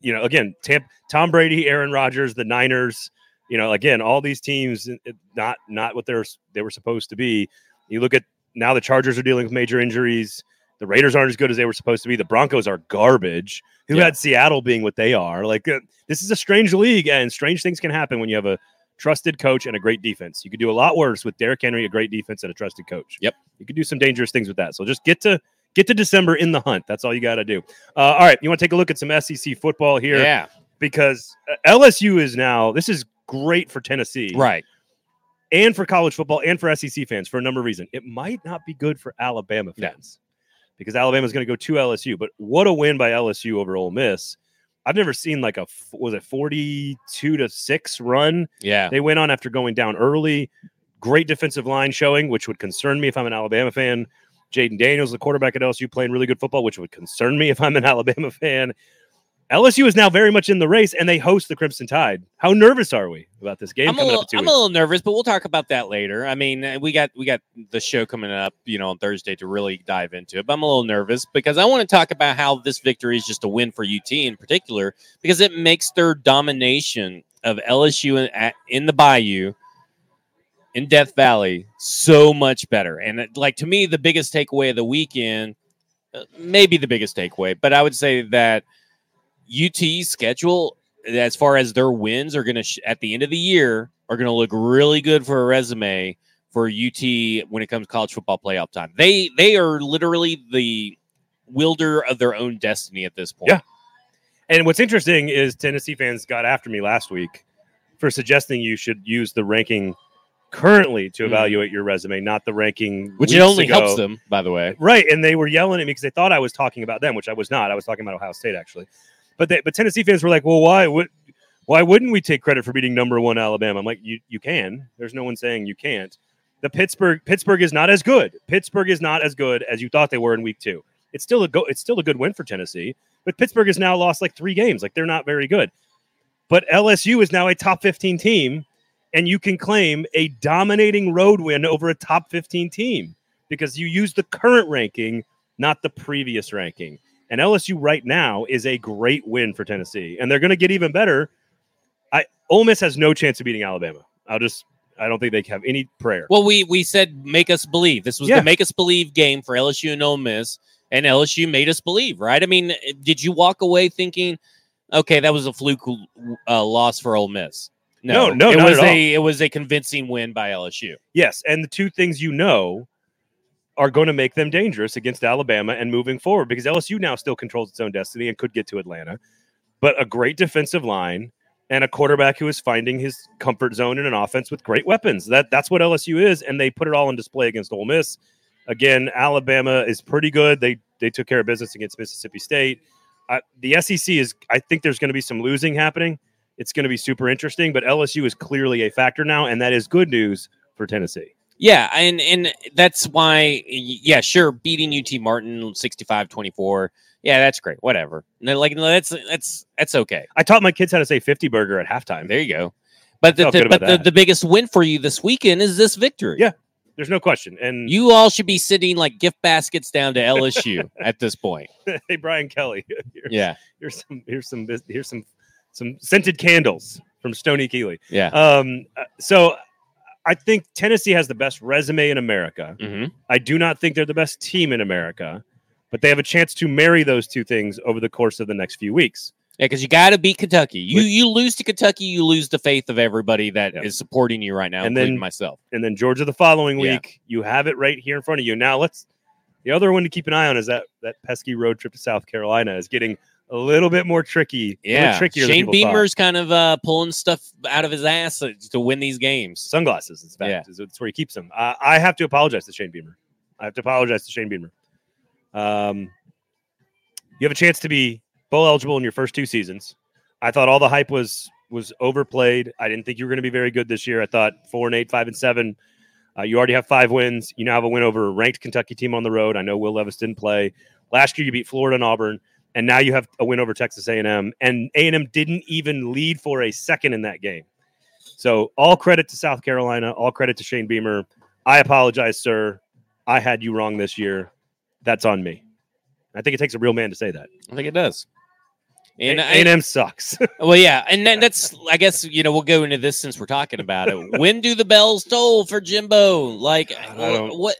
you know, again, Tam- Tom Brady, Aaron Rodgers, the Niners, you know, again, all these teams not not what they're they were supposed to be. You look at now the Chargers are dealing with major injuries. The Raiders aren't as good as they were supposed to be. The Broncos are garbage. Who Yeah. had Seattle being what they are? Like uh, this is a strange league, and strange things can happen when you have a trusted coach and a great defense. You could do a lot worse with Derrick Henry, a great defense, and a trusted coach. Yep. you could do some dangerous things with that. So just get to get to December in the hunt. That's all you got to do. Uh, all right, you want to take a look at some SEC football here yeah, because uh, LSU is now. This is great for Tennessee, right. and for college football and for SEC fans for a number of reasons. It might not be good for Alabama Yeah. fans. because is going to go to LSU. But what a win by LSU over Ole Miss. I've never seen like a was it 42 to 6 run Yeah. they went on after going down early. Great defensive line showing, which would concern me if I'm an Alabama fan. Jayden Daniels, the quarterback at LSU, playing really good football, which would concern me if I'm an <laughs> Alabama fan. LSU is now very much in the race, and they host the Crimson Tide. How nervous are we about this game I'm a, coming little, up I'm a little nervous, but we'll talk about that later. I mean, uh, we got we got the show coming up, you know, on Thursday to really dive into it. But I'm a little nervous because I want to talk about how this victory is just a win for UT in particular because it makes their domination of LSU in, in the Bayou in Death Valley so much better. And it, like to me, the biggest takeaway of the weekend, uh, maybe the biggest takeaway, but I would say that UT's schedule, as far as their wins, are going to sh- at the end of the year are going to look really good for a resume for UT when it comes to college football playoff time. They they are literally the wielder of their own destiny at this point. Yeah. And what's interesting is Tennessee fans got after me last week for suggesting you should use the ranking currently to Mhm. evaluate your resume, not the ranking which it only ago. helps them, by the way. Right, and they were yelling at me because they thought I was talking about them, which I was not. I was talking about Ohio State actually. But they, but Tennessee fans were like, "Well, why would why wouldn't we take credit for beating number one Alabama?" I'm like, "You you can. There's no one saying you can't." The Pittsburgh Pittsburgh is not as good. Pittsburgh is not as good as you thought they were in week two. It's still a go. It's still a good win for Tennessee, but Pittsburgh has now lost like three games. Like they're not very good. But LSU is now a top 15 team, and you can claim a dominating road win over a top 15 team because you use the current ranking, not the previous ranking. And LSU right now is a great win for Tennessee, and they're going to get even better. I Ole Miss has no chance of beating Alabama. I'll just I don't think they have any prayer. Well, we we said make us believe. This was Yeah. the make us believe game for LSU and Ole Miss, and LSU made us believe, right? I mean, did you walk away thinking, okay, that was a fluke uh, loss for Ole Miss? No, no, it not was a it was a convincing win by LSU. Yes, and the two things you know are going to make them dangerous against Alabama and moving forward because LSU now still controls its own destiny and could get to Atlanta. But a great defensive line and a quarterback who is finding his comfort zone in an offense with great weapons. That that's what LSU is, and they put it all on display against Ole Miss. Again, Alabama is pretty good. They they took care of business against Mississippi State. Uh, the SEC is. I think there's going to be some losing happening. It's going to be super interesting, but LSU is clearly a factor now, and that is good news for Tennessee. Yeah, and and that's why yeah, sure, beating UT Martin 65-24. Yeah, that's great. Whatever. No, like no, that's that's that's okay. I taught my kids how to say 50 burger at halftime. There you go. But the, the- but the, the biggest win for you this weekend is this victory. Yeah. There's no question. And You all should be sitting like gift baskets down to LSU <laughs> at this point. hey, Brian Kelly, <laughs> here's, Yeah. here's some here's some here's some some scented candles from Stony Keeley. Yeah. Um, uh, so I think Tennessee has the best resume in America. hmm I do not think they're the best team in America, but they have a chance to marry those two things over the course of the next few weeks. Yeah, because you got to beat Kentucky. You you lose to Kentucky, you lose the faith of everybody that is Yeah. supporting you right now, And including then- myself. and then Georgia the following Yeah. week. You have it right here in front of you. Now let's. The other one to keep an eye on is that that pesky road trip to South Carolina is getting a little bit more tricky. Yeah, trickier. Shane people thought. Beamer's kind of uh, pulling stuff out of his ass to- to win these games. sunglasses. It's fact. Is It's where he keeps them. Uh, I have to apologize to Shane Beamer. I have to apologize to Shane Beamer. Um, you have a chance to be bowl eligible in your first two seasons. I thought all the hype was was overplayed. I didn't think you were going to be very good this year. I thought four and eight, five and seven. Uh, you already have five wins. You now have a win over a ranked Kentucky team on the road. I know Will Levis didn't play last year. You beat Florida and Auburn, and now you have a win over Texas A&M. And A&M didn't even lead for a second in that game. So all credit to South Carolina. All credit to Shane Beamer. I apologize, sir. I had you wrong this year. That's on me. I think it takes a real man to say that. I think it does. And A- I- A&M sucks. <laughs> Well, yeah, and then that's I guess you know we'll go into this since we're talking about it. <laughs> when do the bells toll for Jimbo? Like, what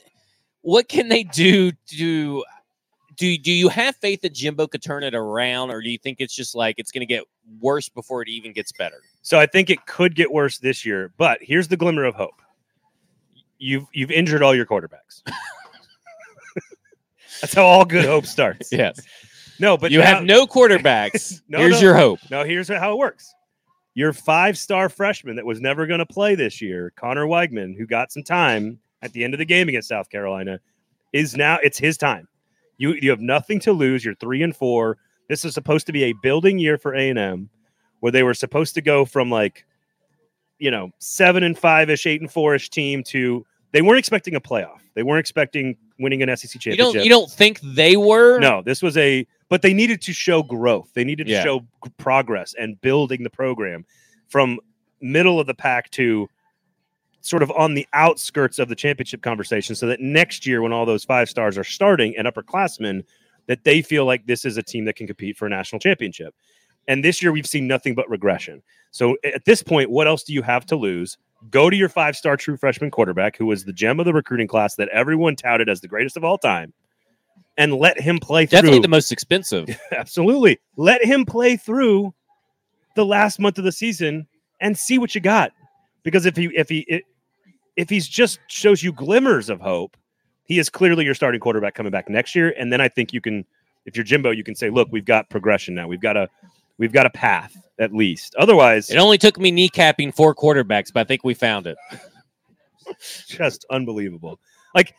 what can they do to do? Do you have faith that Jimbo could turn it around, or do you think it's just like it's going to get worse before it even gets better? so I think it could get worse this year. But here's the glimmer of hope. You've you've injured all your quarterbacks. <laughs> That's how all good hope starts. Yes, No, but you now- have no <laughs> quarterbacks. <laughs> No, Here's no. your hope. No, here's how it works. Your five-star freshman that was never going to play this year, Conner Weigman, who got some time at the end of the game against South Carolina, is now it's his time. You you have nothing to lose. You're three and four. This is supposed to be a building year for A and M, where they were supposed to go from like, you know, seven and five ish, eight and four ish team to they weren't expecting a playoff. They weren't expecting winning an SEC You championship. don't you don't think they were? No, this was a, but they needed to show growth. They needed to Yeah. show progress and building the program from middle of the pack to sort of on the outskirts of the championship conversation so that next year, when all those five stars are starting and upperclassmen, that they feel like this is a team that can compete for a national championship. And this year, we've seen nothing but regression. So at this point, what else do you have to lose? Go to your five star true freshman quarterback, who was the gem of the recruiting class that everyone touted as the greatest of all time, and let him play Definitely through. the most expensive. <laughs> Absolutely. Let him play through the last month of the season and see what you got. Because if he if he if he's just shows you glimmers of hope, he is clearly your starting quarterback coming back next year. And then I think you can, if you're Jimbo, you can say, look, we've got progression now. We've got a we've got a path at least. Otherwise, It only took me kneecapping four quarterbacks, but I think we found it. <laughs> just unbelievable. Like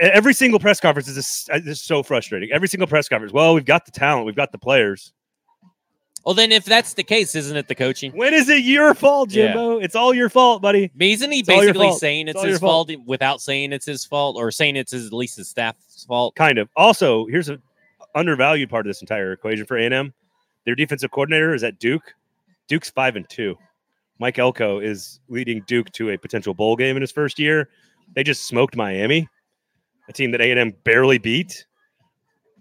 every single press conference is uh, this is so frustrating. Every single press conference. Well, we've got the talent, we've got the players. Well, then if that's the case, isn't it the coaching? When is it your fault, Yeah. Jimbo? It's all your fault, buddy. But isn't he It's basically saying It's it's his fault. fault without saying it's his fault or saying it's his, at least his staff's fault? Kind of. Also, here's a undervalued part of this entire equation for A&M. Their defensive coordinator is at Duke. Duke's five and two. Mike Elko is leading Duke to a potential bowl game in his first year. They just smoked Miami, a team that A&M barely beat.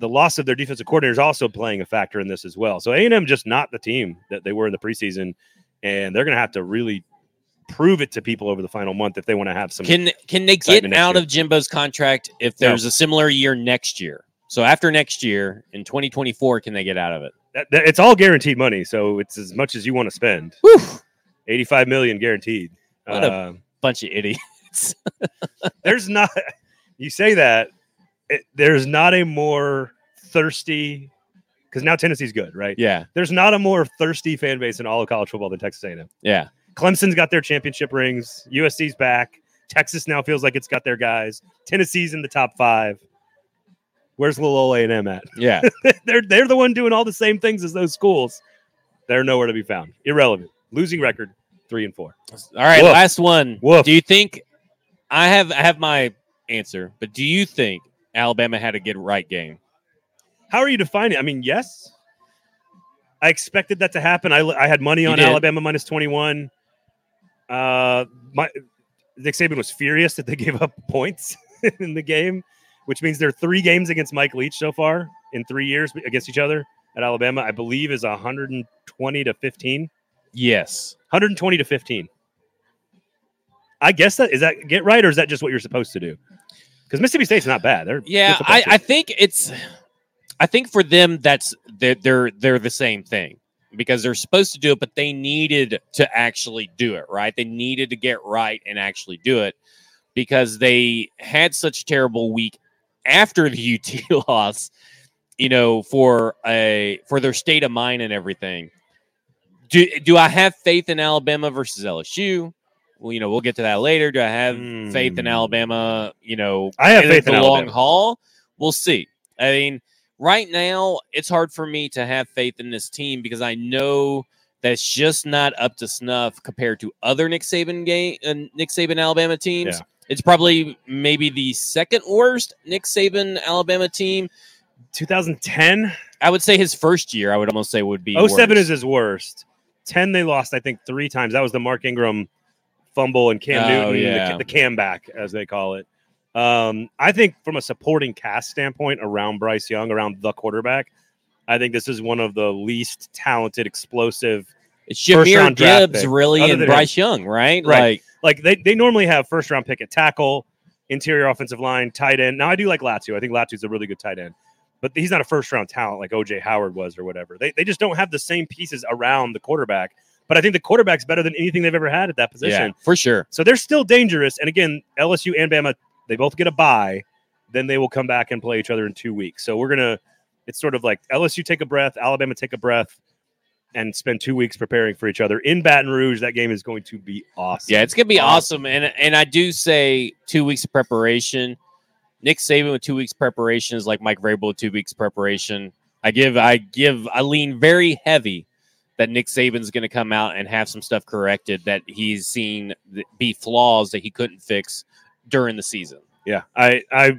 The loss of their defensive coordinator is also playing a factor in this as well. So A&M just not the team that they were in the preseason, and they're going to have to really prove it to people over the final month if they want to have some. Can can they get out year. of Jimbo's contract if No. there's a similar year next year? So after next year in 2024, can they get out of it? that, that- it's all guaranteed money, so it's as much as you want to spend. Whew. 85 million guaranteed. What a- Uh, Bunch of idiots. <laughs> there's not <laughs> you say that it, there's not a more thirsty because now Tennessee's good, right? yeah, There's not a more thirsty fan base in all of college football than Texas A&M. yeah. Clemson's got their championship rings. USC's back. Texas now feels like it's got their guys. Tennessee's in the top five. Where's little old A&M at? Yeah. <laughs> they're they're the one doing all the same things as those schools. They're nowhere to be found. Irrelevant. Losing record three and four. All right, Woof. last one. Woof. Do you think I have I have my answer, but do you think Alabama had a get right game? How are you defining? it? I mean, yes. I expected that to happen. I, I had money on. Alabama minus 21. Uh, my Nick Saban was furious that they <laughs> gave up points <laughs> in the game, which means there are three games against Mike Leach so far in three years against each other at Alabama. I believe is 120 to 15. Yes. 120 to 15. I guess that is that get right, or is that just what you're supposed to do? Because Mississippi State's not bad. They're Yeah, I. I think it's I think for them that's they're, they're they're the same thing because they're supposed to do it, but they needed to actually do it, right? They needed to get right and actually do it because they had such a terrible week after the <laughs> UT loss, you know, for a for their state of mind and everything. Do do I have faith in Alabama versus LSU? Well, you know, we'll get to that later. Do I have faith in Hmm. Alabama? You know, I have faith in the long haul. We'll see. I mean, right now it's hard for me to have faith in this team because I know that's just not up to snuff compared to other Nick Saban game, uh, Nick Saban Alabama teams. Yeah. It's probably maybe the second worst Nick Saban Alabama team. 2010. I would say his first year. I would almost say would be 07 worse. is his worst. 10 they lost, I think, three times. That was the Mark Ingram fumble and Cam Oh, Newton, the yeah. ca- the, cam back, as they call it. Um, I think from a supporting cast standpoint around Bryce Young, around the quarterback, I think this is one of the least talented, explosive. It's Jahmyr Gibbs really and Bryce Young, right? Right. Like Like they, they normally have first round pick at tackle, interior offensive line, tight end. Now I do like Latu. I think Latu's a really good tight end, but he's not a first round talent like OJ Howard was or whatever. They, they just don't have the same pieces around the quarterback. But I think the quarterback's better than anything they've ever had at that position. yeah, for sure. So they're still dangerous. And again, LSU and Bama, they both get a bye. Then they will come back and play each other in two weeks. So we're gonna. It's sort of like LSU take a breath, Alabama take a breath, and spend two weeks preparing for each other in Baton Rouge. That game is going to be awesome. Yeah, it's gonna be Awesome. awesome, and and I do say two weeks of preparation. Nick Saban with two weeks preparation is like Mike Vrabel with two weeks preparation. I give, I give, I lean very heavy that Nick Saban's going to come out and have some stuff corrected that he's seen be flaws that he couldn't fix during the season. Yeah, I I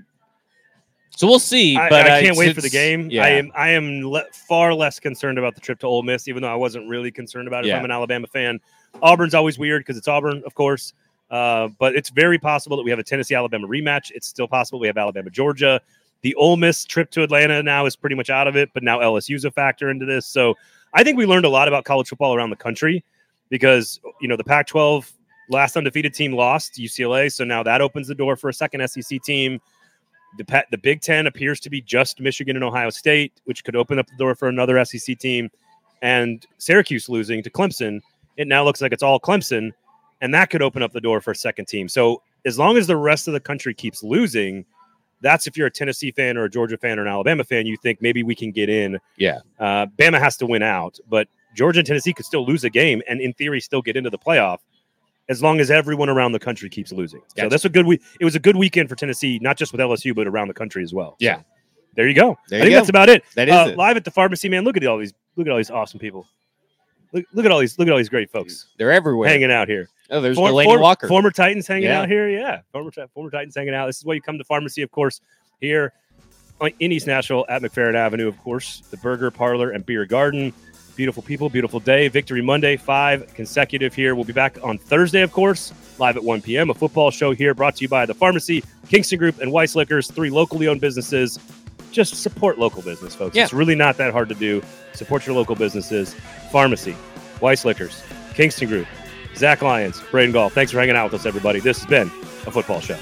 So we'll see. I, but I can't wait for the game. Yeah. I am I am le- far less concerned about the trip to Ole Miss, even though I wasn't really concerned about it. Yeah. I'm an Alabama fan. Auburn's always weird because it's Auburn, of course. Uh, but it's very possible that we have a Tennessee Alabama rematch. It's still possible we have Alabama Georgia. The Ole Miss trip to Atlanta now is pretty much out of it, but now LSU's a factor into this. So I think we learned a lot about college football around the country because you know the Pac-12 last undefeated team lost UCLA, so now that opens the door for a second SEC team. The the Big Ten appears to be just Michigan and Ohio State, which could open up the door for another SEC team. And Syracuse losing to Clemson, it now looks like it's all Clemson, and that could open up the door for a second team. So as long as the rest of the country keeps losing, that's if you're a Tennessee fan or a Georgia fan or an Alabama fan, you think maybe we can get in. Yeah. Uh, Bama has to win out, but Georgia and Tennessee could still lose a game and in theory still get into the playoff as long as everyone around the country keeps losing. So that's a good week. It was a good weekend for Tennessee, not just with LSU, but around the country as well. Yeah. So there you go. There I you think go. that's about it. That is Uh, it. live at the pharmacy, man. Look at all these. Look at all these awesome people. Look, look at all these. Look at all these great folks They're everywhere. hanging out here. Oh, there's For- Delanie for- Walker. Former Titans hanging Yeah. out here. Yeah. Former, former Titans hanging out. This is why you come to pharmacy, of course, here in East Nashville at McFerrin Avenue, of course, the Burger Parlor and Beer Garden. Beautiful people, beautiful day. Victory Monday, five consecutive here. We'll be back on Thursday, of course, live at 1 p.m. A football show here brought to you by the Pharmacy, Kingston Group, and Weiss Liquors, three locally owned businesses. Just support local business, folks. Yeah. It's really not that hard to do. Support your local businesses. Pharmacy, Weiss Liquors, Kingston Group, Zach Lyons, Braden Gall. Thanks for hanging out with us, everybody. This has been a football show.